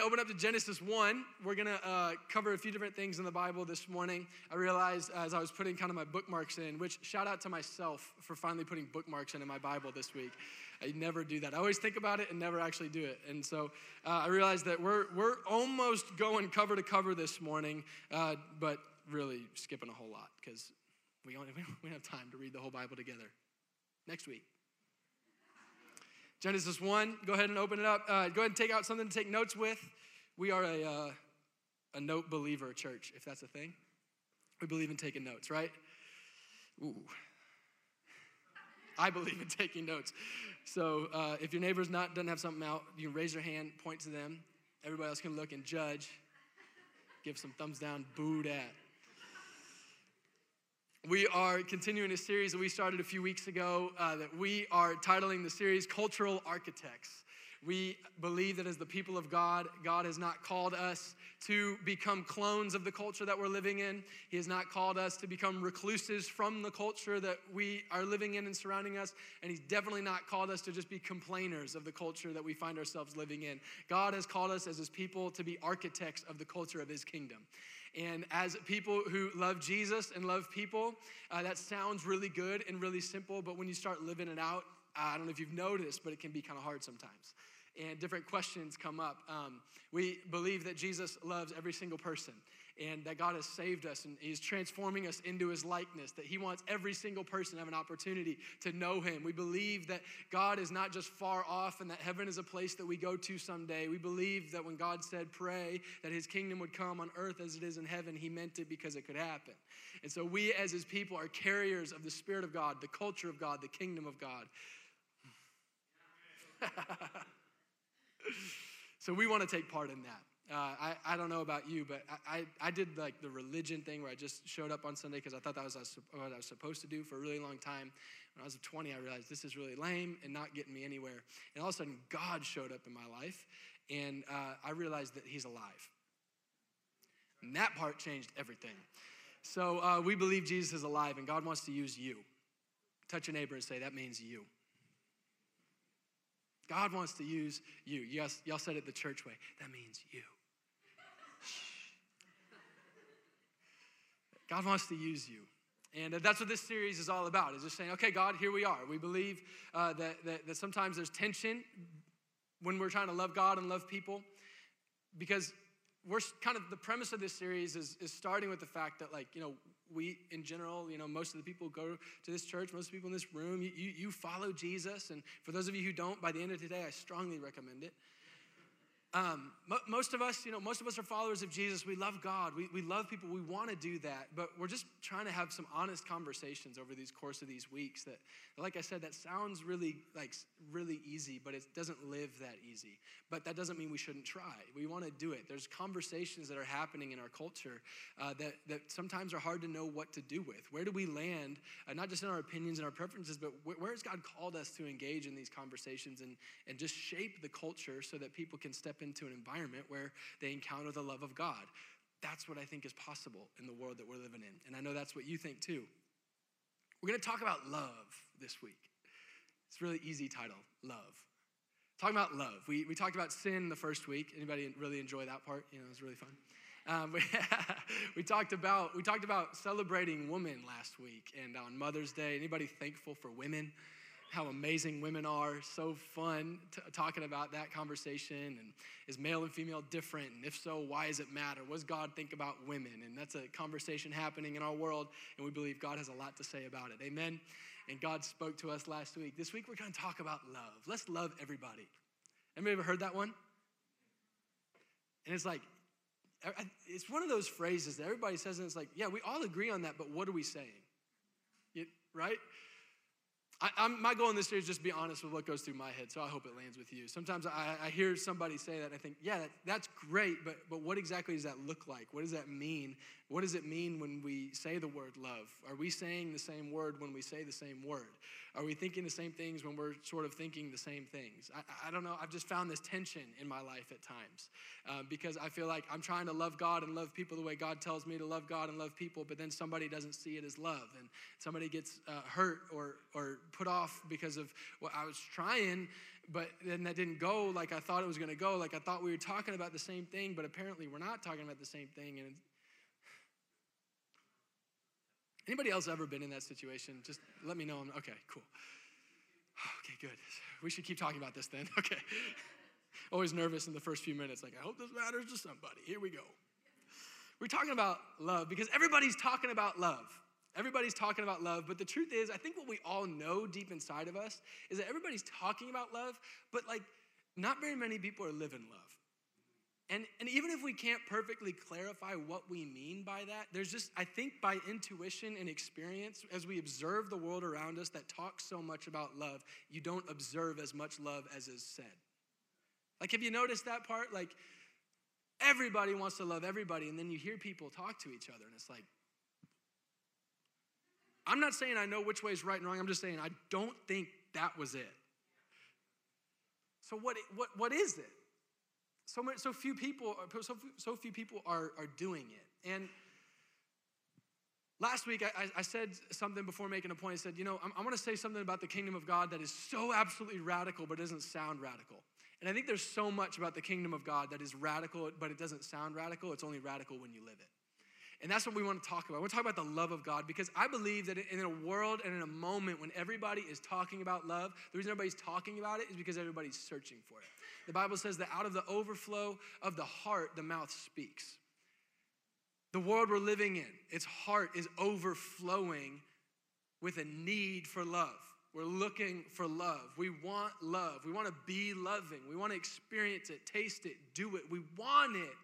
And open up to Genesis 1. We're going to uh, cover a few different things in the Bible this morning. I realized as I was putting kind of my bookmarks in, which shout out to myself for finally putting bookmarks in, in my Bible this week. I never do that. I always think about it and never actually do it. And so uh, I realized that we're, we're almost going cover to cover this morning, uh, but really skipping a whole lot because we, only, we don't have time to read the whole Bible together. Next week. Genesis 1, go ahead and open it up. Uh, go ahead and take out something to take notes with. We are a, uh, a note believer church, if that's a thing. We believe in taking notes, right? Ooh. I believe in taking notes. So uh, if your neighbor's not doesn't have something out, you can raise your hand, point to them. Everybody else can look and judge. Give some thumbs down, booed at. We are continuing a series that we started a few weeks ago uh, that we are titling the series Cultural Architects. We believe that as the people of God, God has not called us to become clones of the culture that we're living in. He has not called us to become recluses from the culture that we are living in and surrounding us. And He's definitely not called us to just be complainers of the culture that we find ourselves living in. God has called us as His people to be architects of the culture of His kingdom. And as people who love Jesus and love people, uh, that sounds really good and really simple, but when you start living it out, I don't know if you've noticed, but it can be kind of hard sometimes. And different questions come up. Um, we believe that Jesus loves every single person and that God has saved us and He's transforming us into His likeness, that He wants every single person to have an opportunity to know Him. We believe that God is not just far off and that heaven is a place that we go to someday. We believe that when God said, pray, that His kingdom would come on earth as it is in heaven, He meant it because it could happen. And so we, as His people, are carriers of the Spirit of God, the culture of God, the kingdom of God. so we want to take part in that. Uh, I, I don't know about you, but I, I, I, did like the religion thing where I just showed up on Sunday because I thought that was what I was supposed to do for a really long time. When I was 20, I realized this is really lame and not getting me anywhere. And all of a sudden, God showed up in my life, and uh, I realized that He's alive. And that part changed everything. So uh, we believe Jesus is alive, and God wants to use you. Touch your neighbor and say, That means you. God wants to use you. Yes, y'all said it the church way. That means you. God wants to use you. And that's what this series is all about, is just saying, okay, God, here we are. We believe uh, that, that, that sometimes there's tension when we're trying to love God and love people because we're kind of the premise of this series is, is starting with the fact that like you know we in general you know most of the people go to this church most people in this room you, you, you follow jesus and for those of you who don't by the end of today i strongly recommend it um, most of us, you know, most of us are followers of Jesus. We love God. We, we love people. We want to do that. But we're just trying to have some honest conversations over these course of these weeks that, like I said, that sounds really, like, really easy, but it doesn't live that easy. But that doesn't mean we shouldn't try. We want to do it. There's conversations that are happening in our culture uh, that, that sometimes are hard to know what to do with. Where do we land, uh, not just in our opinions and our preferences, but wh- where has God called us to engage in these conversations and, and just shape the culture so that people can step into an environment where they encounter the love of God. That's what I think is possible in the world that we're living in. And I know that's what you think too. We're going to talk about love this week. It's a really easy title, love. Talking about love. We, we talked about sin the first week. Anybody really enjoy that part? You know, it was really fun. Um, we, we, talked about we talked about celebrating women last week and on Mother's Day. Anybody thankful for women? How amazing women are. So fun t- talking about that conversation. And is male and female different? And if so, why does it matter? What does God think about women? And that's a conversation happening in our world. And we believe God has a lot to say about it. Amen. And God spoke to us last week. This week, we're going to talk about love. Let's love everybody. Anybody ever heard that one? And it's like, it's one of those phrases that everybody says, and it's like, yeah, we all agree on that, but what are we saying? You, right? I, my goal in this series is just to be honest with what goes through my head, so I hope it lands with you. Sometimes I, I hear somebody say that, I think, yeah, that, that's great, but, but what exactly does that look like? What does that mean? What does it mean when we say the word love? Are we saying the same word when we say the same word? Are we thinking the same things when we're sort of thinking the same things? I, I don't know. I've just found this tension in my life at times um, because I feel like I'm trying to love God and love people the way God tells me to love God and love people, but then somebody doesn't see it as love, and somebody gets uh, hurt or or put off because of what I was trying, but then that didn't go like I thought it was going to go. Like I thought we were talking about the same thing, but apparently we're not talking about the same thing. And anybody else ever been in that situation? Just let me know. Okay, cool. Okay, good. We should keep talking about this then. Okay. Always nervous in the first few minutes, like, I hope this matters to somebody. Here we go. We're talking about love because everybody's talking about love. Everybody's talking about love, but the truth is, I think what we all know deep inside of us is that everybody's talking about love, but like, not very many people are living love. And, and even if we can't perfectly clarify what we mean by that, there's just, I think, by intuition and experience, as we observe the world around us that talks so much about love, you don't observe as much love as is said. Like, have you noticed that part? Like, everybody wants to love everybody, and then you hear people talk to each other, and it's like, I'm not saying I know which way is right and wrong. I'm just saying I don't think that was it. So what, what, what is it? So, much, so few people, so, so few people are, are doing it. And last week I, I said something before making a point. I said, you know, I'm, I want to say something about the kingdom of God that is so absolutely radical, but doesn't sound radical. And I think there's so much about the kingdom of God that is radical, but it doesn't sound radical. It's only radical when you live it. And that's what we want to talk about. We want to talk about the love of God because I believe that in a world and in a moment when everybody is talking about love, the reason everybody's talking about it is because everybody's searching for it. The Bible says that out of the overflow of the heart, the mouth speaks. The world we're living in, its heart is overflowing with a need for love. We're looking for love. We want love. We want to be loving. We want to experience it, taste it, do it. We want it,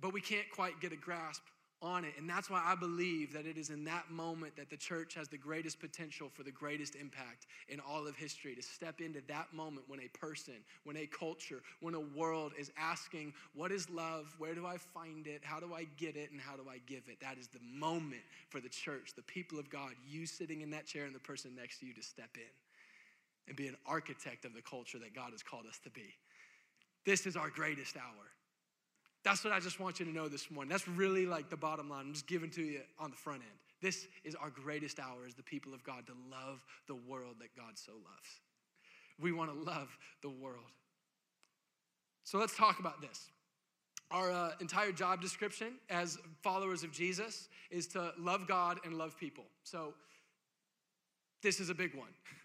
but we can't quite get a grasp on it. And that's why I believe that it is in that moment that the church has the greatest potential for the greatest impact in all of history to step into that moment when a person, when a culture, when a world is asking, What is love? Where do I find it? How do I get it? And how do I give it? That is the moment for the church, the people of God, you sitting in that chair and the person next to you to step in and be an architect of the culture that God has called us to be. This is our greatest hour. That's what I just want you to know this morning. That's really like the bottom line. I'm just giving to you on the front end. This is our greatest hour as the people of God to love the world that God so loves. We want to love the world. So let's talk about this. Our uh, entire job description as followers of Jesus is to love God and love people. So this is a big one.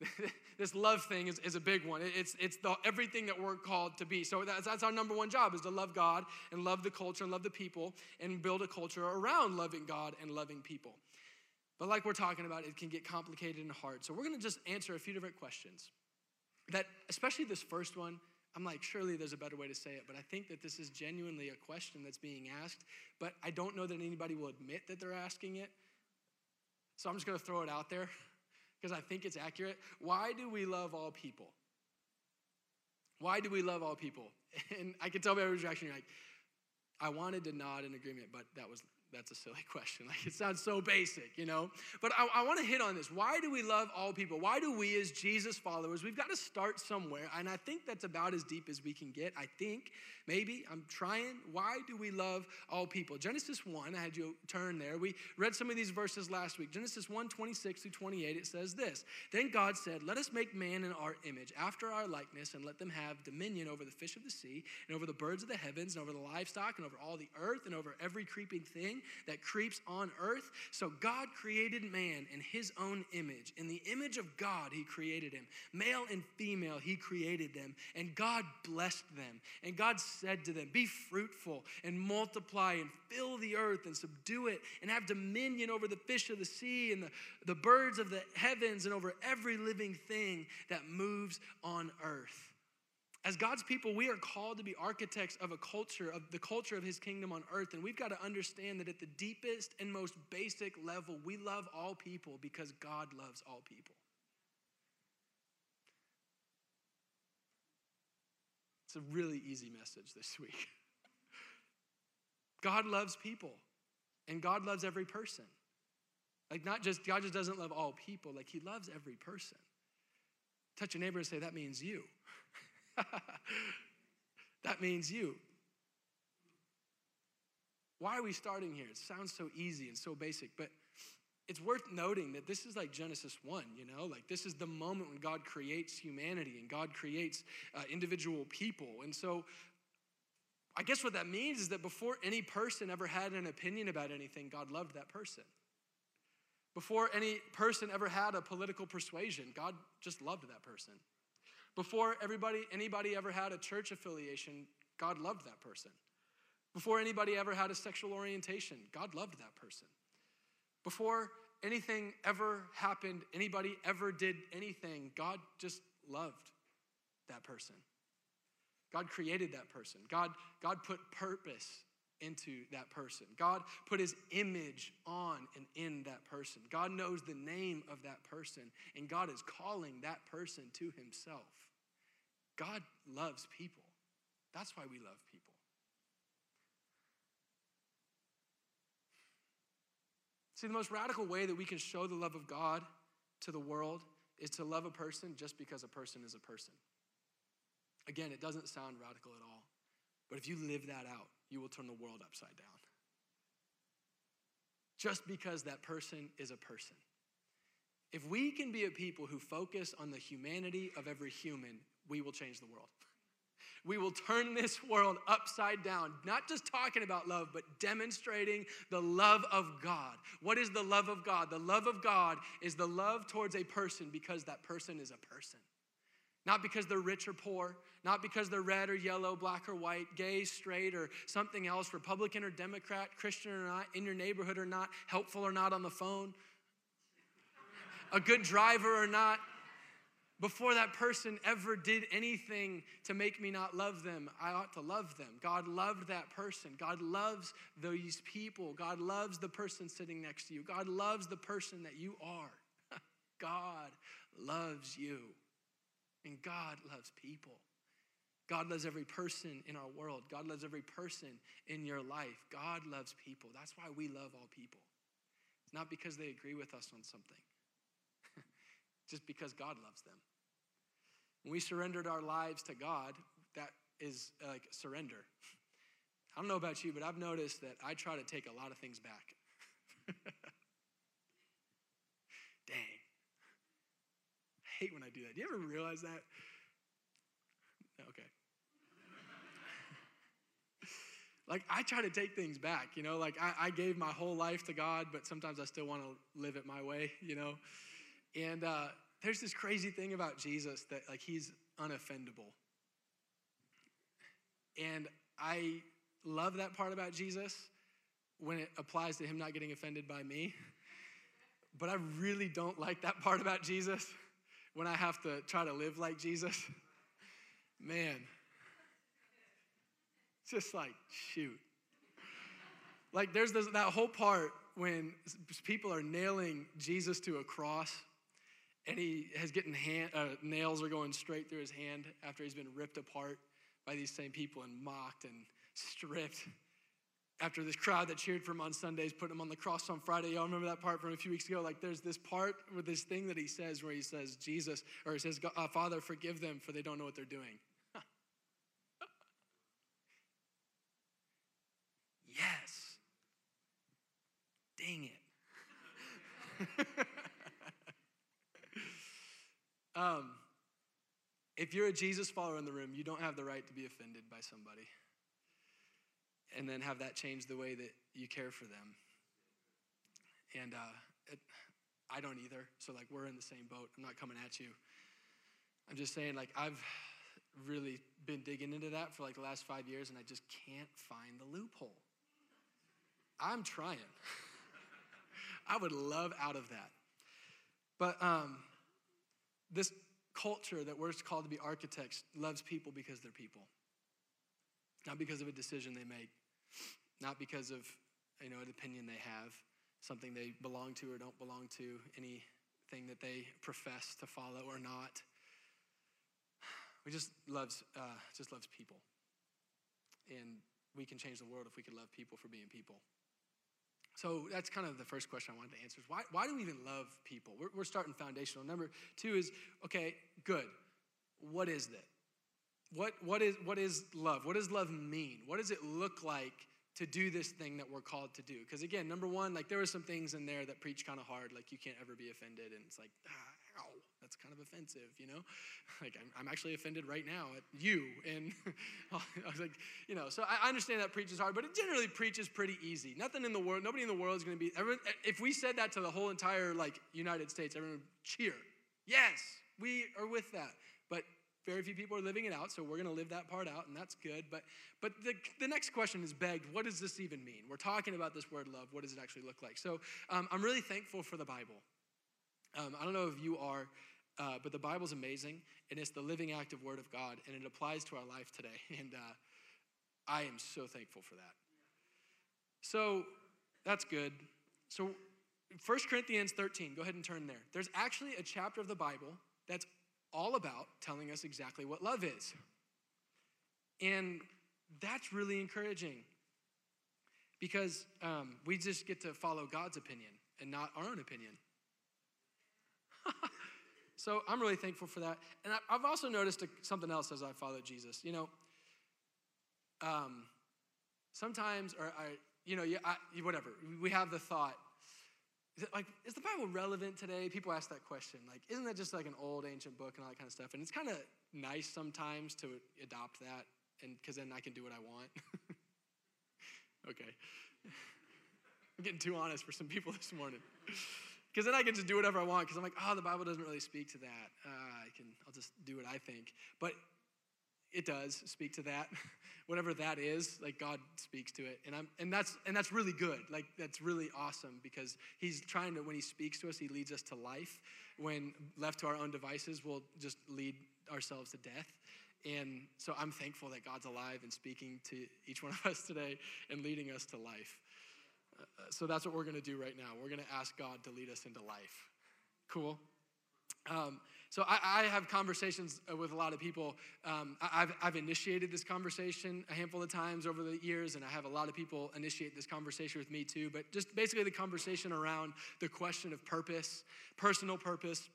this love thing is, is a big one. It's, it's the, everything that we're called to be. So that's, that's our number one job is to love God and love the culture and love the people and build a culture around loving God and loving people. But like we're talking about, it can get complicated and hard. So we're going to just answer a few different questions. That, especially this first one, I'm like, surely there's a better way to say it, but I think that this is genuinely a question that's being asked, but I don't know that anybody will admit that they're asking it. So I'm just going to throw it out there because I think it's accurate. Why do we love all people? Why do we love all people? And I can tell by everyone's reaction, you're like, I wanted to nod in agreement, but that was that's a silly question. Like it sounds so basic, you know? But I, I want to hit on this. Why do we love all people? Why do we, as Jesus followers, we've got to start somewhere. And I think that's about as deep as we can get. I think, maybe, I'm trying. Why do we love all people? Genesis 1, I had you turn there. We read some of these verses last week. Genesis 1, 26 through 28, it says this Then God said, Let us make man in our image, after our likeness, and let them have dominion over the fish of the sea, and over the birds of the heavens, and over the livestock, and over all the earth, and over every creeping thing that creeps on earth. So God created man in his own image. In the image of God, he created him. Male and female, he created them. And God blessed them. And God said to them, Be fruitful and multiply and fill the earth and subdue it and have dominion over the fish of the sea and the, the birds of the heavens and over every living thing that moves on earth. As God's people, we are called to be architects of a culture, of the culture of his kingdom on earth. And we've got to understand that at the deepest and most basic level, we love all people because God loves all people. It's a really easy message this week. God loves people, and God loves every person. Like, not just, God just doesn't love all people, like, He loves every person. Touch your neighbor and say, That means you. that means you. Why are we starting here? It sounds so easy and so basic, but it's worth noting that this is like Genesis 1, you know? Like, this is the moment when God creates humanity and God creates uh, individual people. And so, I guess what that means is that before any person ever had an opinion about anything, God loved that person. Before any person ever had a political persuasion, God just loved that person. Before everybody, anybody ever had a church affiliation, God loved that person. Before anybody ever had a sexual orientation, God loved that person. Before anything ever happened, anybody ever did anything, God just loved that person. God created that person. God, God put purpose into that person. God put his image on and in that person. God knows the name of that person, and God is calling that person to himself. God loves people. That's why we love people. See, the most radical way that we can show the love of God to the world is to love a person just because a person is a person. Again, it doesn't sound radical at all, but if you live that out, you will turn the world upside down. Just because that person is a person. If we can be a people who focus on the humanity of every human, we will change the world. We will turn this world upside down, not just talking about love, but demonstrating the love of God. What is the love of God? The love of God is the love towards a person because that person is a person. Not because they're rich or poor, not because they're red or yellow, black or white, gay, straight, or something else, Republican or Democrat, Christian or not, in your neighborhood or not, helpful or not on the phone, a good driver or not before that person ever did anything to make me not love them, I ought to love them. God loved that person. God loves these people. God loves the person sitting next to you. God loves the person that you are. God loves you. And God loves people. God loves every person in our world. God loves every person in your life. God loves people. That's why we love all people. It's not because they agree with us on something just because God loves them. When we surrendered our lives to God, that is uh, like surrender. I don't know about you, but I've noticed that I try to take a lot of things back. Dang. I hate when I do that. Do you ever realize that? Okay. like I try to take things back, you know, like I, I, gave my whole life to God, but sometimes I still want to live it my way, you know. And uh, there's this crazy thing about Jesus that like he's unoffendable. And I love that part about Jesus when it applies to him not getting offended by me. But I really don't like that part about Jesus when I have to try to live like Jesus. Man, just like, shoot. Like, there's this, that whole part when people are nailing Jesus to a cross and he has getting hand, uh, nails are going straight through his hand after he's been ripped apart by these same people and mocked and stripped. After this crowd that cheered for him on Sundays put him on the cross on Friday. Y'all remember that part from a few weeks ago? Like there's this part with this thing that he says where he says, Jesus, or he says, uh, Father, forgive them for they don't know what they're doing. yes. Dang it. Um, if you're a Jesus follower in the room, you don't have the right to be offended by somebody and then have that change the way that you care for them. And uh, it, I don't either. So, like, we're in the same boat. I'm not coming at you. I'm just saying, like, I've really been digging into that for like the last five years and I just can't find the loophole. I'm trying. I would love out of that. But, um, this culture that we're called to be architects loves people because they're people, not because of a decision they make, not because of you know an opinion they have, something they belong to or don't belong to, anything that they profess to follow or not. We just loves uh, just loves people, and we can change the world if we can love people for being people. So that's kind of the first question I wanted to answer is why, why do we even love people? We're, we're starting foundational. Number two is, okay, good. What is that? What, what, is, what is love? What does love mean? What does it look like to do this thing that we're called to do. Because again, number one, like there were some things in there that preach kind of hard, like you can't ever be offended, and it's like, ah, ow, that's kind of offensive, you know? Like I'm, I'm actually offended right now at you, and I was like, you know, so I understand that preach is hard, but it generally preaches pretty easy. Nothing in the world, nobody in the world is going to be. Everyone, if we said that to the whole entire like United States, everyone would cheer. Yes, we are with that. Very few people are living it out, so we're going to live that part out, and that's good. But, but the, the next question is begged what does this even mean? We're talking about this word love. What does it actually look like? So um, I'm really thankful for the Bible. Um, I don't know if you are, uh, but the Bible's amazing, and it's the living, active Word of God, and it applies to our life today. And uh, I am so thankful for that. So that's good. So 1 Corinthians 13, go ahead and turn there. There's actually a chapter of the Bible that's all about telling us exactly what love is. And that's really encouraging because um, we just get to follow God's opinion and not our own opinion. so I'm really thankful for that. And I've also noticed something else as I follow Jesus. You know, um, sometimes, or I, you know, I, whatever, we have the thought, is like, is the Bible relevant today? People ask that question. Like, isn't that just like an old ancient book and all that kind of stuff? And it's kind of nice sometimes to adopt that, and because then I can do what I want. okay. I'm getting too honest for some people this morning. Because then I can just do whatever I want. Because I'm like, oh, the Bible doesn't really speak to that. Uh, I can, I'll just do what I think. But it does speak to that. Whatever that is like god speaks to it. And i'm and that's and that's really good. Like that's really awesome because he's trying to when he speaks to us he leads us to life. When left to our own devices we'll just lead ourselves to death. And so i'm thankful that god's alive and speaking to each one of us today and leading us to life. Uh, so that's what we're going to do right now. We're going to ask god to lead us into life. Cool? Um, so I, I, have conversations uh, with a lot of people. Um, I've, I've initiated this conversation a handful of times over the years, and I have a lot of people initiate this conversation with me too. But just basically the conversation around the question of purpose, personal purpose,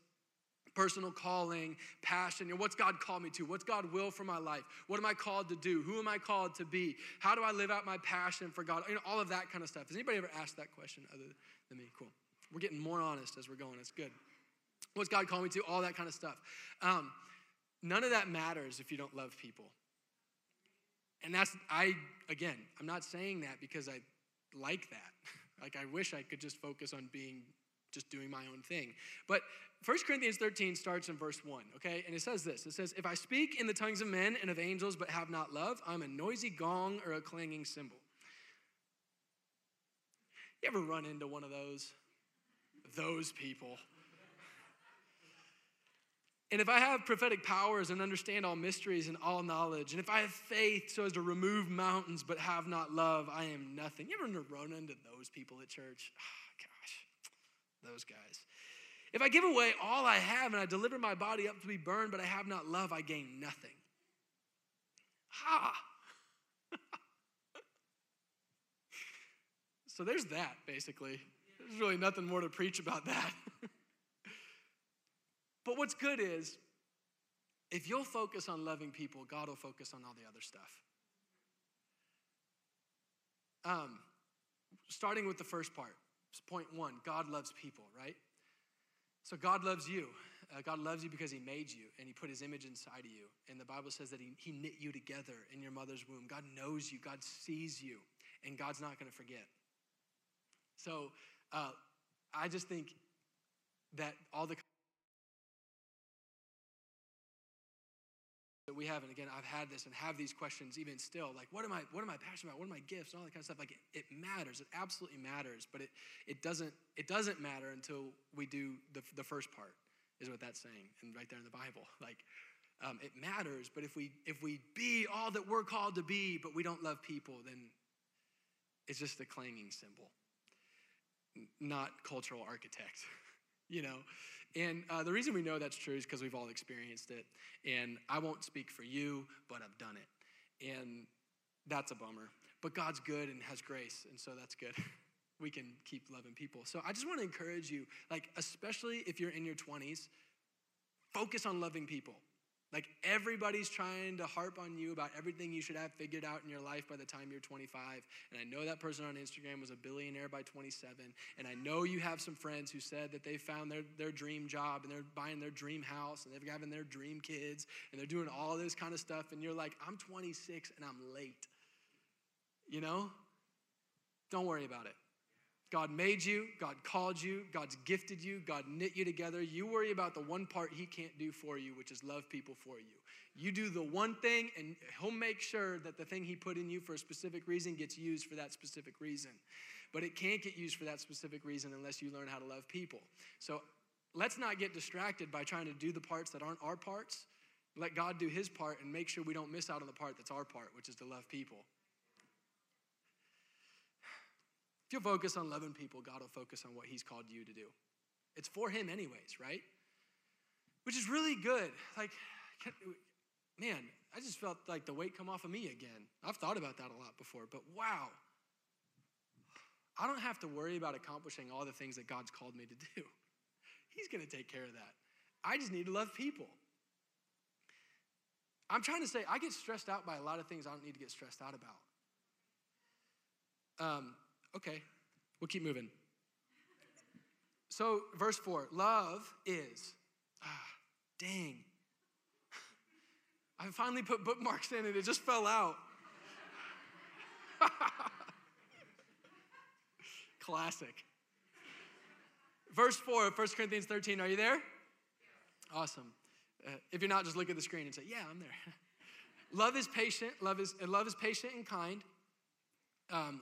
personal calling, passion. You know, what's God called me to? What's God will for my life? What am I called to do? Who am I called to be? How do I live out my passion for God? You know, all of that kind of stuff. Has anybody ever asked that question other than me? Cool. We're getting more honest as we're going. It's good. What's God calling me to? All that kind of stuff. Um, none of that matters if you don't love people. And that's, I, again, I'm not saying that because I like that. like, I wish I could just focus on being, just doing my own thing. But 1 Corinthians 13 starts in verse 1, okay? And it says this It says, If I speak in the tongues of men and of angels but have not love, I'm a noisy gong or a clanging cymbal. You ever run into one of those? Those people. And if I have prophetic powers and understand all mysteries and all knowledge, and if I have faith so as to remove mountains but have not love, I am nothing. You ever run into those people at church? Oh, gosh, those guys. If I give away all I have and I deliver my body up to be burned, but I have not love, I gain nothing. Ha! so there's that, basically. There's really nothing more to preach about that. But what's good is, if you'll focus on loving people, God will focus on all the other stuff. Um, starting with the first part, point one God loves people, right? So God loves you. Uh, God loves you because He made you and He put His image inside of you. And the Bible says that He, he knit you together in your mother's womb. God knows you, God sees you, and God's not going to forget. So uh, I just think that all the that we have and again i've had this and have these questions even still like what am i what am i passionate about? What are my gifts? And all that kind of stuff. Like it, it matters. It absolutely matters but it, it doesn't it doesn't matter until we do the, the first part is what that's saying and right there in the bible. Like um, it matters but if we if we be all that we're called to be but we don't love people then it's just a clanging cymbal not cultural architect you know and uh, the reason we know that's true is because we've all experienced it. And I won't speak for you, but I've done it. And that's a bummer. But God's good and has grace, and so that's good. we can keep loving people. So I just want to encourage you, like, especially if you're in your 20s, focus on loving people. Like everybody's trying to harp on you about everything you should have figured out in your life by the time you're 25. And I know that person on Instagram was a billionaire by 27. And I know you have some friends who said that they found their, their dream job and they're buying their dream house and they're having their dream kids and they're doing all this kind of stuff. And you're like, I'm 26 and I'm late. You know? Don't worry about it. God made you, God called you, God's gifted you, God knit you together. You worry about the one part He can't do for you, which is love people for you. You do the one thing, and He'll make sure that the thing He put in you for a specific reason gets used for that specific reason. But it can't get used for that specific reason unless you learn how to love people. So let's not get distracted by trying to do the parts that aren't our parts. Let God do His part and make sure we don't miss out on the part that's our part, which is to love people. If you focus on loving people, God will focus on what He's called you to do. It's for Him, anyways, right? Which is really good. Like, man, I just felt like the weight come off of me again. I've thought about that a lot before, but wow. I don't have to worry about accomplishing all the things that God's called me to do. He's going to take care of that. I just need to love people. I'm trying to say, I get stressed out by a lot of things I don't need to get stressed out about. Um, Okay, we'll keep moving. So, verse 4 love is, ah, dang. I finally put bookmarks in and it just fell out. Classic. Verse 4 of 1 Corinthians 13, are you there? Awesome. Uh, if you're not, just look at the screen and say, Yeah, I'm there. love is patient, love is, love is patient and kind. Um,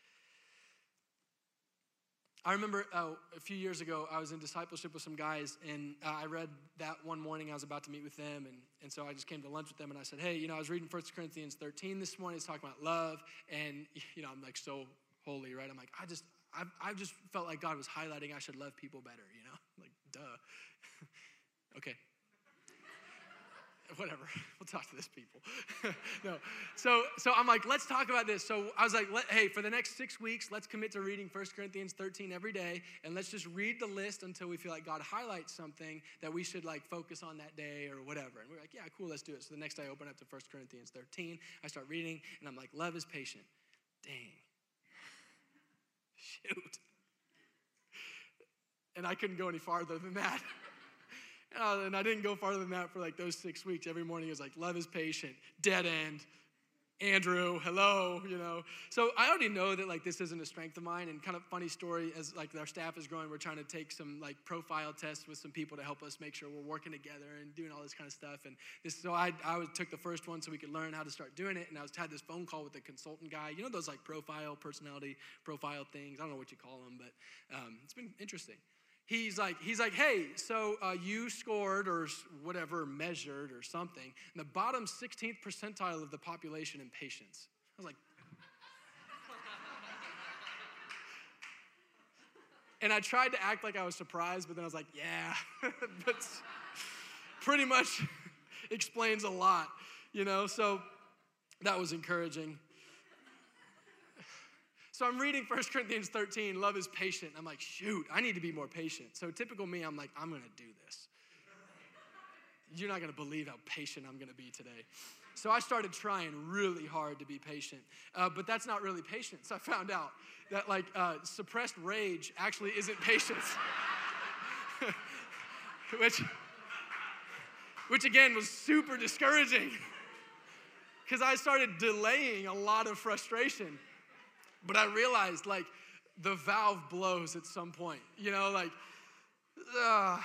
I remember uh, a few years ago, I was in discipleship with some guys, and uh, I read that one morning. I was about to meet with them, and, and so I just came to lunch with them, and I said, Hey, you know, I was reading 1 Corinthians 13 this morning. It's talking about love, and, you know, I'm like so holy, right? I'm like, I just, I, I just felt like God was highlighting I should love people better, you know? like, duh. okay, whatever. We'll talk to this people. no. So, so I'm like, let's talk about this. So I was like, hey, for the next six weeks, let's commit to reading 1 Corinthians 13 every day, and let's just read the list until we feel like God highlights something that we should like focus on that day or whatever. And we're like, yeah, cool, let's do it. So the next day I open up to 1 Corinthians 13. I start reading, and I'm like, love is patient. Dang. Shoot. And I couldn't go any farther than that. Uh, and I didn't go farther than that for like those six weeks. Every morning it was like, love is patient, dead end. Andrew, hello, you know. So I already know that like this isn't a strength of mine. And kind of funny story, as like our staff is growing, we're trying to take some like profile tests with some people to help us make sure we're working together and doing all this kind of stuff. And this, so I, I took the first one so we could learn how to start doing it. And I was had this phone call with the consultant guy. You know those like profile, personality profile things. I don't know what you call them, but um, it's been interesting he's like, he's like, hey, so uh, you scored or whatever, measured or something, in the bottom 16th percentile of the population in patience. I was like, and I tried to act like I was surprised, but then I was like, yeah, that's pretty much explains a lot, you know? So that was encouraging. So I'm reading 1 Corinthians 13, love is patient. I'm like, shoot, I need to be more patient. So typical me, I'm like, I'm gonna do this. You're not gonna believe how patient I'm gonna be today. So I started trying really hard to be patient, uh, but that's not really patience. I found out that like uh, suppressed rage actually isn't patience, which, which again was super discouraging because I started delaying a lot of frustration. But I realized like the valve blows at some point, you know, like, uh,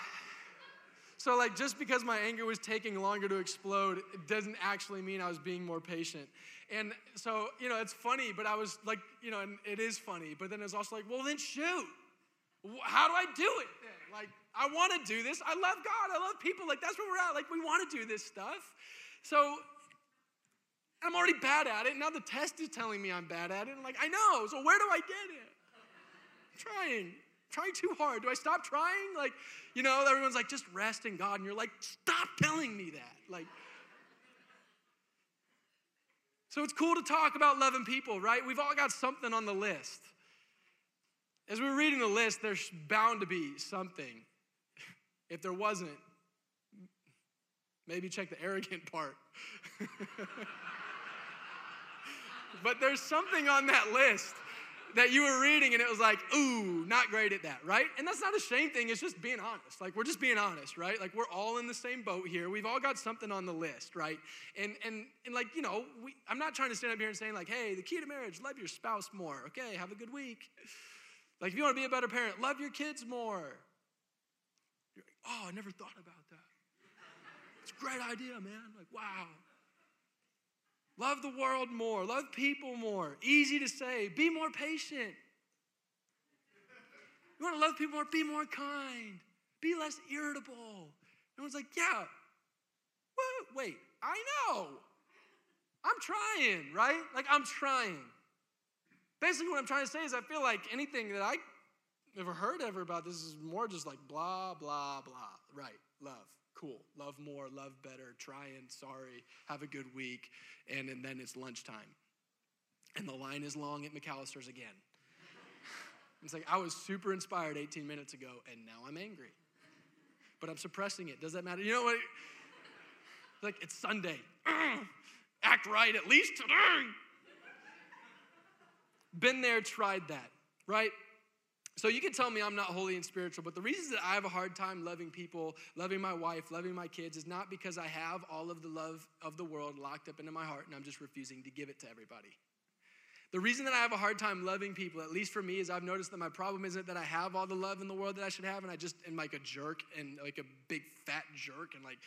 so like just because my anger was taking longer to explode, it doesn't actually mean I was being more patient. And so, you know, it's funny, but I was like, you know, and it is funny, but then it's also like, well, then shoot. How do I do it then? Like, I want to do this. I love God. I love people. Like, that's where we're at. Like, we want to do this stuff. So I'm already bad at it. Now the test is telling me I'm bad at it. I'm like, I know. So where do I get it? I'm trying. trying too hard. Do I stop trying? Like, you know, everyone's like, just rest in God. And you're like, stop telling me that. Like, so it's cool to talk about loving people, right? We've all got something on the list. As we are reading the list, there's bound to be something. If there wasn't, maybe check the arrogant part. but there's something on that list that you were reading and it was like, ooh, not great at that, right? And that's not a shame thing, it's just being honest. Like we're just being honest, right? Like we're all in the same boat here. We've all got something on the list, right? And and and like, you know, we, I'm not trying to stand up here and saying like, hey, the key to marriage, love your spouse more. Okay, have a good week. Like if you want to be a better parent, love your kids more. Like, oh, I never thought about that. It's a great idea, man. Like, wow. Love the world more. Love people more. Easy to say. Be more patient. You want to love people more? Be more kind. Be less irritable. Everyone's like, yeah. Wait, I know. I'm trying, right? Like, I'm trying. Basically, what I'm trying to say is, I feel like anything that I ever heard ever about this is more just like blah, blah, blah. Right, love cool. Love more, love better, trying, sorry, have a good week. And, and then it's lunchtime. And the line is long at McAlister's again. It's like I was super inspired 18 minutes ago, and now I'm angry. But I'm suppressing it. Does that matter? You know what? Like, it's Sunday. Act right at least today. Been there, tried that, right? So you can tell me I'm not holy and spiritual, but the reason that I have a hard time loving people, loving my wife, loving my kids is not because I have all of the love of the world locked up into my heart and I'm just refusing to give it to everybody. The reason that I have a hard time loving people, at least for me, is I've noticed that my problem isn't that I have all the love in the world that I should have and I just am like a jerk and like a big fat jerk and like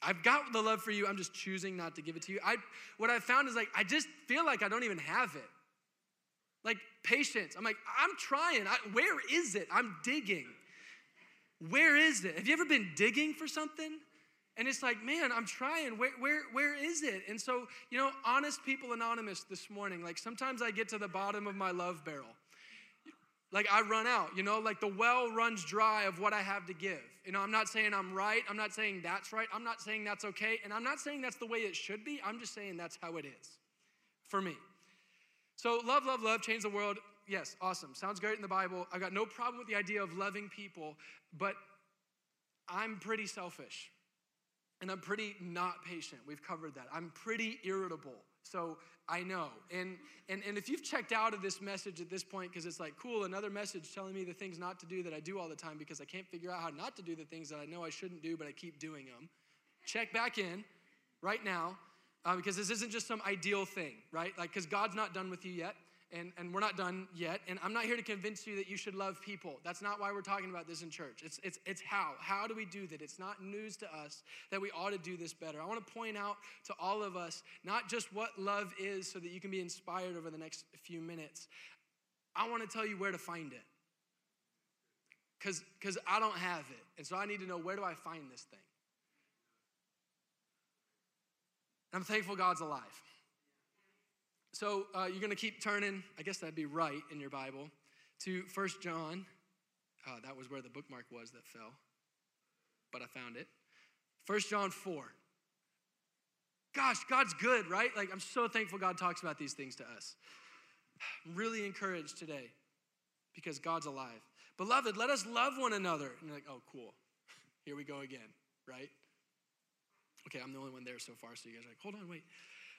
I've got the love for you, I'm just choosing not to give it to you. I what I found is like I just feel like I don't even have it. Like patience. I'm like, I'm trying. I, where is it? I'm digging. Where is it? Have you ever been digging for something? And it's like, man, I'm trying. Where, where, where is it? And so, you know, honest people anonymous this morning, like sometimes I get to the bottom of my love barrel. Like I run out, you know, like the well runs dry of what I have to give. You know, I'm not saying I'm right. I'm not saying that's right. I'm not saying that's okay. And I'm not saying that's the way it should be. I'm just saying that's how it is for me. So, love, love, love, change the world. Yes, awesome. Sounds great in the Bible. I've got no problem with the idea of loving people, but I'm pretty selfish and I'm pretty not patient. We've covered that. I'm pretty irritable. So I know. And and and if you've checked out of this message at this point because it's like, cool, another message telling me the things not to do that I do all the time because I can't figure out how not to do the things that I know I shouldn't do, but I keep doing them. Check back in right now uh, because this isn't just some ideal thing, right? Like, because God's not done with you yet, and, and we're not done yet. And I'm not here to convince you that you should love people. That's not why we're talking about this in church. It's, it's, it's how. How do we do that? It's not news to us that we ought to do this better. I want to point out to all of us not just what love is so that you can be inspired over the next few minutes. I want to tell you where to find it. Because I don't have it. And so I need to know where do I find this thing? I'm thankful God's alive. So uh, you're going to keep turning, I guess that'd be right in your Bible, to First John. Uh, that was where the bookmark was that fell, but I found it. First John 4. Gosh, God's good, right? Like, I'm so thankful God talks about these things to us. I'm really encouraged today because God's alive. Beloved, let us love one another. And like, oh, cool. Here we go again, right? Okay, I'm the only one there so far, so you guys are like, hold on, wait.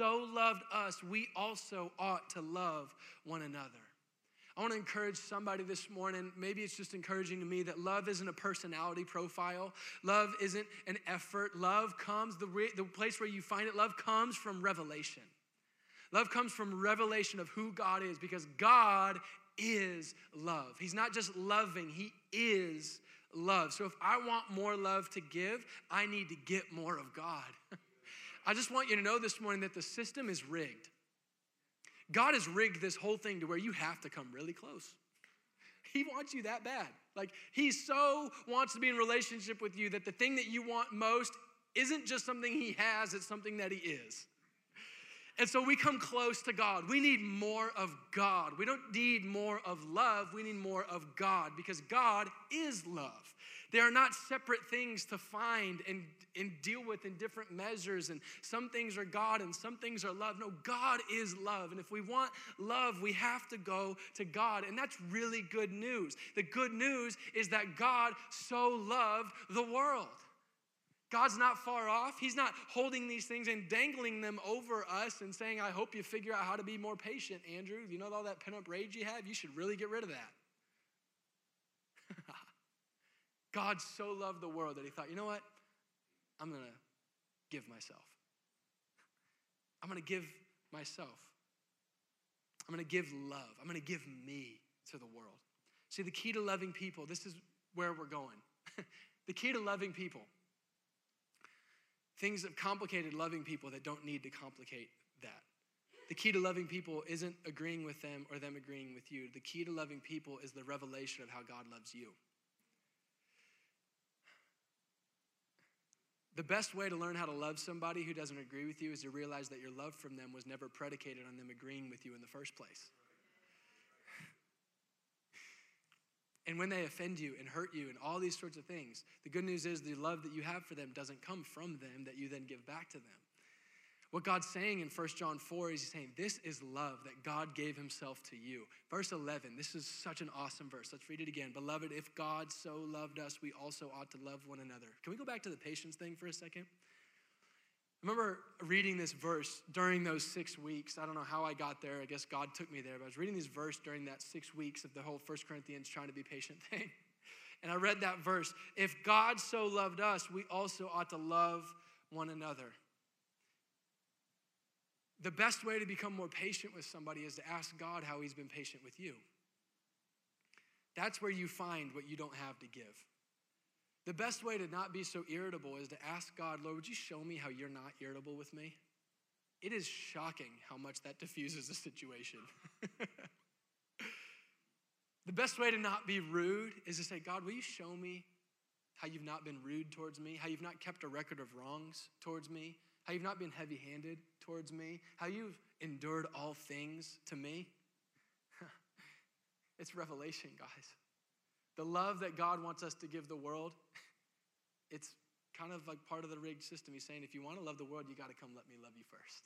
loved us, we also ought to love one another. I want to encourage somebody this morning. Maybe it's just encouraging to me that love isn't a personality profile. Love isn't an effort. Love comes, the, re- the place where you find it, love comes from revelation. Love comes from revelation of who God is because God is love. He's not just loving, He is love. So if I want more love to give, I need to get more of God. I just want you to know this morning that the system is rigged. God has rigged this whole thing to where you have to come really close. He wants you that bad. Like, he so wants to be in relationship with you that the thing that you want most isn't just something he has, it's something that he is. And so we come close to God. We need more of God. We don't need more of love, we need more of God because God is love. They are not separate things to find and, and deal with in different measures. And some things are God and some things are love. No, God is love. And if we want love, we have to go to God. And that's really good news. The good news is that God so loved the world. God's not far off. He's not holding these things and dangling them over us and saying, I hope you figure out how to be more patient, Andrew. You know all that pent up rage you have? You should really get rid of that. God so loved the world that he thought, you know what? I'm going to give myself. I'm going to give myself. I'm going to give love. I'm going to give me to the world. See, the key to loving people, this is where we're going. the key to loving people Things have complicated loving people that don't need to complicate that. The key to loving people isn't agreeing with them or them agreeing with you. The key to loving people is the revelation of how God loves you. The best way to learn how to love somebody who doesn't agree with you is to realize that your love from them was never predicated on them agreeing with you in the first place. and when they offend you and hurt you and all these sorts of things, the good news is the love that you have for them doesn't come from them that you then give back to them. What God's saying in 1 John 4 is He's saying, This is love that God gave Himself to you. Verse 11, this is such an awesome verse. Let's read it again. Beloved, if God so loved us, we also ought to love one another. Can we go back to the patience thing for a second? I remember reading this verse during those six weeks. I don't know how I got there. I guess God took me there. But I was reading this verse during that six weeks of the whole First Corinthians trying to be patient thing. And I read that verse. If God so loved us, we also ought to love one another. The best way to become more patient with somebody is to ask God how he's been patient with you. That's where you find what you don't have to give. The best way to not be so irritable is to ask God, Lord, would you show me how you're not irritable with me? It is shocking how much that diffuses a situation. the best way to not be rude is to say, God, will you show me how you've not been rude towards me, how you've not kept a record of wrongs towards me, how you've not been heavy handed towards me, how you've endured all things to me? it's revelation, guys. The love that God wants us to give the world, it's kind of like part of the rigged system. He's saying, if you want to love the world, you got to come let me love you first.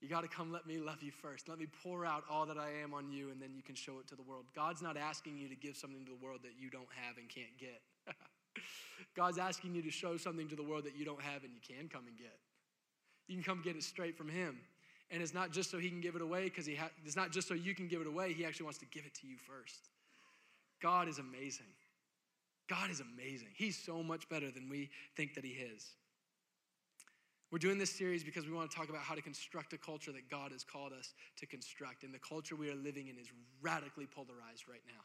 You got to come let me love you first. Let me pour out all that I am on you, and then you can show it to the world. God's not asking you to give something to the world that you don't have and can't get. God's asking you to show something to the world that you don't have and you can come and get. You can come get it straight from Him. And it's not just so He can give it away, because He ha- it's not just so you can give it away. He actually wants to give it to you first. God is amazing. God is amazing. He's so much better than we think that He is. We're doing this series because we want to talk about how to construct a culture that God has called us to construct. And the culture we are living in is radically polarized right now.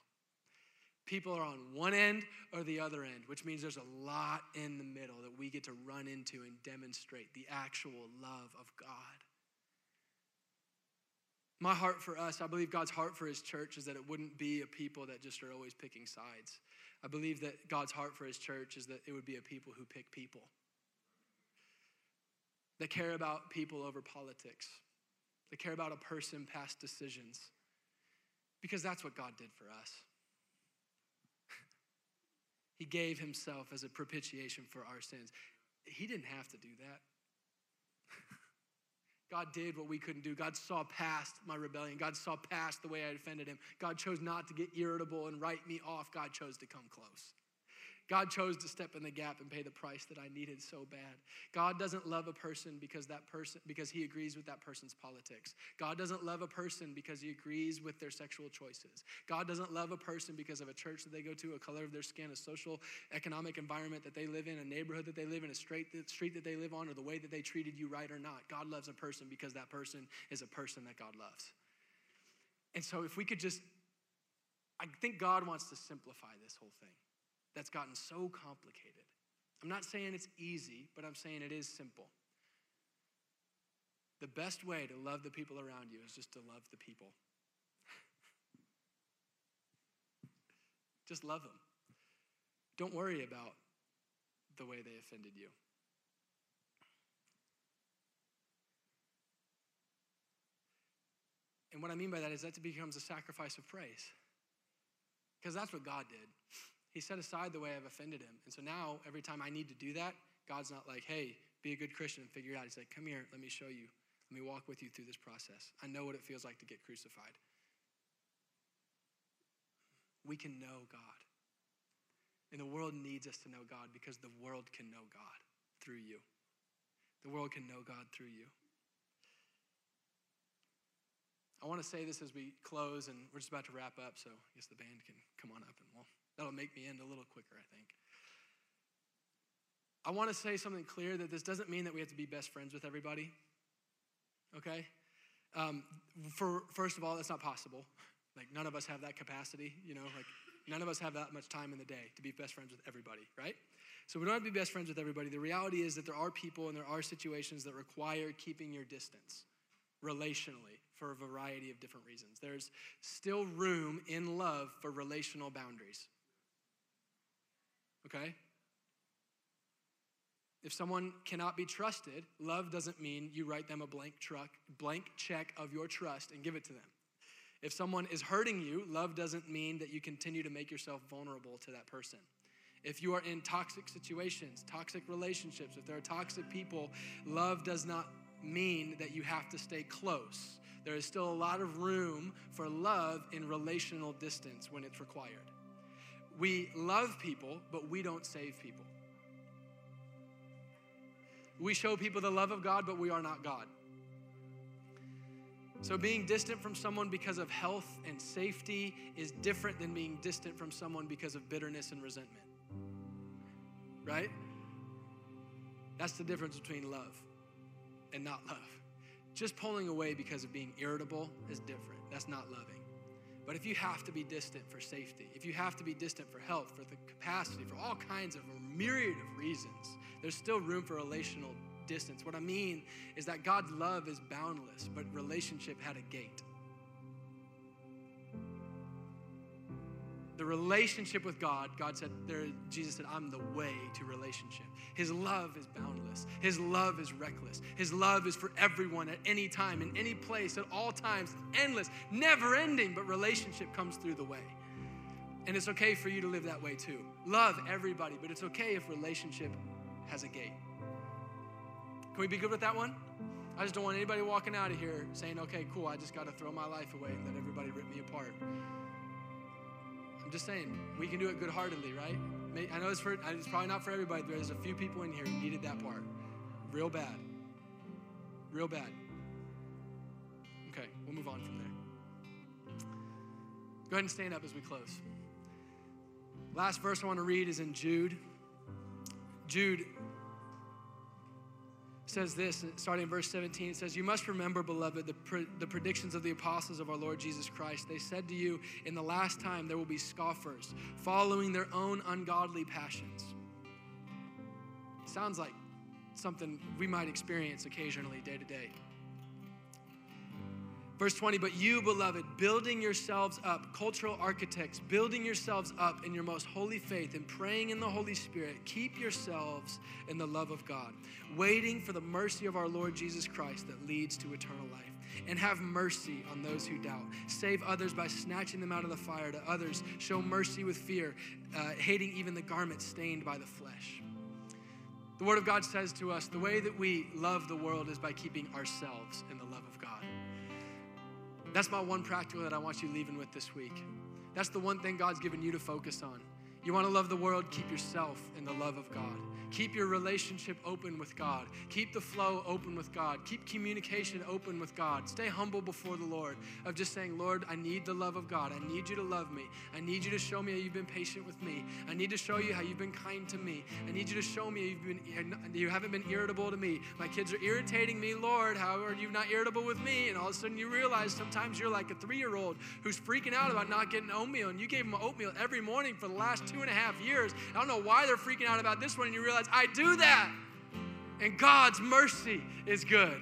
People are on one end or the other end, which means there's a lot in the middle that we get to run into and demonstrate the actual love of God. My heart for us, I believe God's heart for his church is that it wouldn't be a people that just are always picking sides. I believe that God's heart for his church is that it would be a people who pick people, that care about people over politics, that care about a person past decisions, because that's what God did for us. He gave himself as a propitiation for our sins. He didn't have to do that. God did what we couldn't do. God saw past my rebellion. God saw past the way I offended him. God chose not to get irritable and write me off. God chose to come close. God chose to step in the gap and pay the price that I needed so bad. God doesn't love a person because that person because he agrees with that person's politics. God doesn't love a person because he agrees with their sexual choices. God doesn't love a person because of a church that they go to, a color of their skin, a social economic environment that they live in, a neighborhood that they live in, a street that they live on, or the way that they treated you right or not. God loves a person because that person is a person that God loves. And so, if we could just, I think God wants to simplify this whole thing that's gotten so complicated. I'm not saying it's easy, but I'm saying it is simple. The best way to love the people around you is just to love the people. just love them. Don't worry about the way they offended you. And what I mean by that is that it becomes a sacrifice of praise. Because that's what God did. He set aside the way I've offended him. And so now, every time I need to do that, God's not like, hey, be a good Christian and figure it out. He's like, come here, let me show you. Let me walk with you through this process. I know what it feels like to get crucified. We can know God. And the world needs us to know God because the world can know God through you. The world can know God through you. I want to say this as we close, and we're just about to wrap up, so I guess the band can come on up, and well, that'll make me end a little quicker, I think. I want to say something clear that this doesn't mean that we have to be best friends with everybody, okay? Um, for first of all, that's not possible. Like none of us have that capacity, you know. Like none of us have that much time in the day to be best friends with everybody, right? So we don't have to be best friends with everybody. The reality is that there are people and there are situations that require keeping your distance relationally for a variety of different reasons. There's still room in love for relational boundaries. Okay? If someone cannot be trusted, love doesn't mean you write them a blank truck, blank check of your trust and give it to them. If someone is hurting you, love doesn't mean that you continue to make yourself vulnerable to that person. If you are in toxic situations, toxic relationships, if there are toxic people, love does not mean that you have to stay close. There is still a lot of room for love in relational distance when it's required. We love people, but we don't save people. We show people the love of God, but we are not God. So, being distant from someone because of health and safety is different than being distant from someone because of bitterness and resentment. Right? That's the difference between love and not love. Just pulling away because of being irritable is different. That's not loving. But if you have to be distant for safety, if you have to be distant for health, for the capacity, for all kinds of myriad of reasons, there's still room for relational distance. What I mean is that God's love is boundless, but relationship had a gate. The relationship with God, God said, there, Jesus said, I'm the way to relationship. His love is boundless. His love is reckless. His love is for everyone at any time, in any place, at all times, endless, never ending, but relationship comes through the way. And it's okay for you to live that way too. Love everybody, but it's okay if relationship has a gate. Can we be good with that one? I just don't want anybody walking out of here saying, okay, cool, I just got to throw my life away and let everybody rip me apart. Just saying, we can do it good heartedly, right? I know it's, for, it's probably not for everybody, but there's a few people in here who needed that part. Real bad. Real bad. Okay, we'll move on from there. Go ahead and stand up as we close. Last verse I want to read is in Jude. Jude says this, starting in verse 17, it says, You must remember, beloved, the, pre- the predictions of the apostles of our Lord Jesus Christ. They said to you, In the last time there will be scoffers, following their own ungodly passions. Sounds like something we might experience occasionally, day to day. Verse 20, but you, beloved, building yourselves up, cultural architects, building yourselves up in your most holy faith and praying in the Holy Spirit, keep yourselves in the love of God, waiting for the mercy of our Lord Jesus Christ that leads to eternal life. And have mercy on those who doubt. Save others by snatching them out of the fire. To others, show mercy with fear, uh, hating even the garment stained by the flesh. The Word of God says to us the way that we love the world is by keeping ourselves in the love of God. That's my one practical that I want you leaving with this week. That's the one thing God's given you to focus on. You want to love the world, keep yourself in the love of God. Keep your relationship open with God. Keep the flow open with God. Keep communication open with God. Stay humble before the Lord of just saying, Lord, I need the love of God. I need you to love me. I need you to show me how you've been patient with me. I need to show you how you've been kind to me. I need you to show me you've been you haven't been irritable to me. My kids are irritating me, Lord. How are you not irritable with me? And all of a sudden you realize sometimes you're like a three-year-old who's freaking out about not getting oatmeal, and you gave them oatmeal every morning for the last two and a half years. I don't know why they're freaking out about this one, and you realize I do that. And God's mercy is good.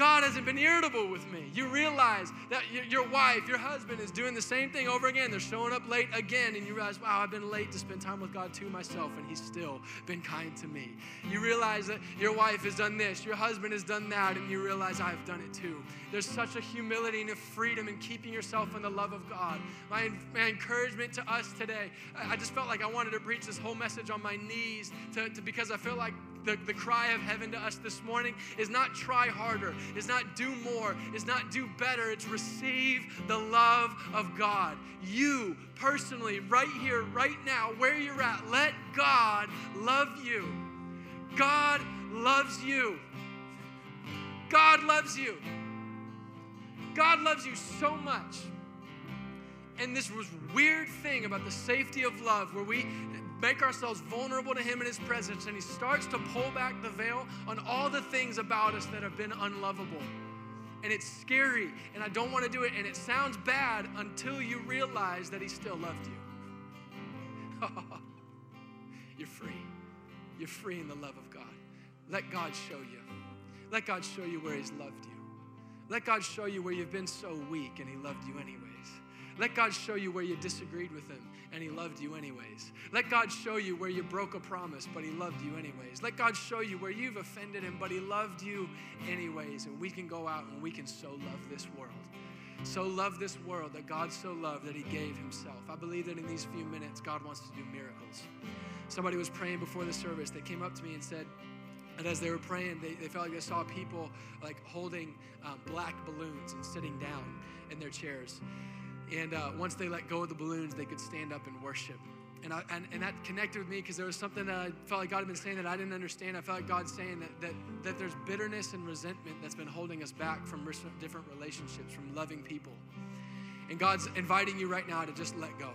God hasn't been irritable with me. You realize that your wife, your husband is doing the same thing over again. They're showing up late again, and you realize, wow, I've been late to spend time with God too myself, and He's still been kind to me. You realize that your wife has done this, your husband has done that, and you realize I've done it too. There's such a humility and a freedom in keeping yourself in the love of God. My, my encouragement to us today, I just felt like I wanted to preach this whole message on my knees to, to because I feel like the, the cry of heaven to us this morning is not try harder, is not do more, is not do better. It's receive the love of God. You personally, right here, right now, where you're at, let God love you. God loves you. God loves you. God loves you so much. And this was weird thing about the safety of love where we make ourselves vulnerable to Him in His presence, and He starts to pull back the veil on all the things about us that have been unlovable. And it's scary, and I don't want to do it, and it sounds bad until you realize that He still loved you. You're free. You're free in the love of God. Let God show you. Let God show you where He's loved you. Let God show you where you've been so weak and He loved you anyways. Let God show you where you disagreed with Him and He loved you anyways. Let God show you where you broke a promise, but He loved you anyways. Let God show you where you've offended Him, but He loved you anyways. And we can go out and we can so love this world. So love this world that God so loved that He gave Himself. I believe that in these few minutes, God wants to do miracles. Somebody was praying before the service. They came up to me and said, and as they were praying, they, they felt like they saw people like holding um, black balloons and sitting down in their chairs. And uh, once they let go of the balloons, they could stand up and worship. And, I, and, and that connected with me because there was something that I felt like God had been saying that I didn't understand. I felt like God saying that, that, that there's bitterness and resentment that's been holding us back from different relationships, from loving people. And God's inviting you right now to just let go.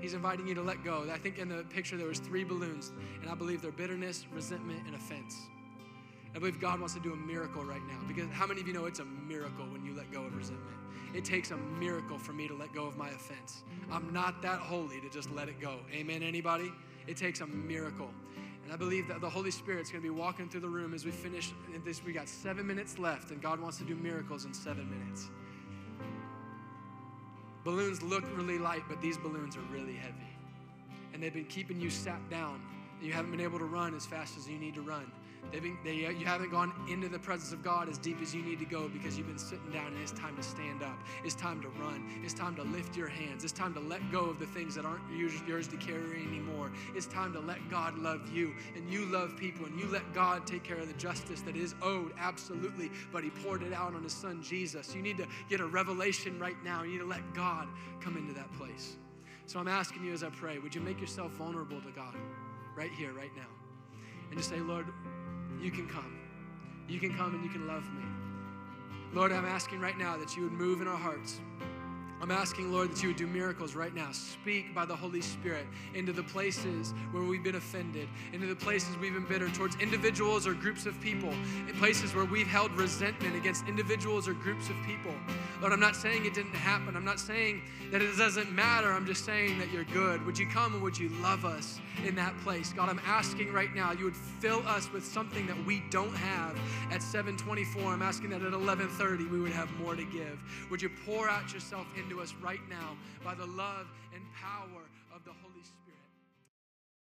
He's inviting you to let go. I think in the picture there was three balloons, and I believe they're bitterness, resentment, and offense. I believe God wants to do a miracle right now because how many of you know it's a miracle when you let go of resentment? It takes a miracle for me to let go of my offense. I'm not that holy to just let it go. Amen, anybody? It takes a miracle. And I believe that the Holy Spirit's going to be walking through the room as we finish this. We got seven minutes left, and God wants to do miracles in seven minutes. Balloons look really light, but these balloons are really heavy. And they've been keeping you sat down. You haven't been able to run as fast as you need to run. Been, they, uh, you haven't gone into the presence of God as deep as you need to go because you've been sitting down and it's time to stand up. It's time to run. It's time to lift your hands. It's time to let go of the things that aren't yours to carry anymore. It's time to let God love you and you love people and you let God take care of the justice that is owed, absolutely, but He poured it out on His Son Jesus. You need to get a revelation right now. You need to let God come into that place. So I'm asking you as I pray, would you make yourself vulnerable to God right here, right now? And just say, Lord, you can come. You can come and you can love me. Lord, I'm asking right now that you would move in our hearts. I'm asking, Lord, that you would do miracles right now. Speak by the Holy Spirit into the places where we've been offended, into the places we've been bitter towards individuals or groups of people, in places where we've held resentment against individuals or groups of people. Lord, I'm not saying it didn't happen. I'm not saying that it doesn't matter. I'm just saying that you're good. Would you come and would you love us in that place? God, I'm asking right now you would fill us with something that we don't have at 724. I'm asking that at 1130 we would have more to give. Would you pour out yourself into us right now by the love and power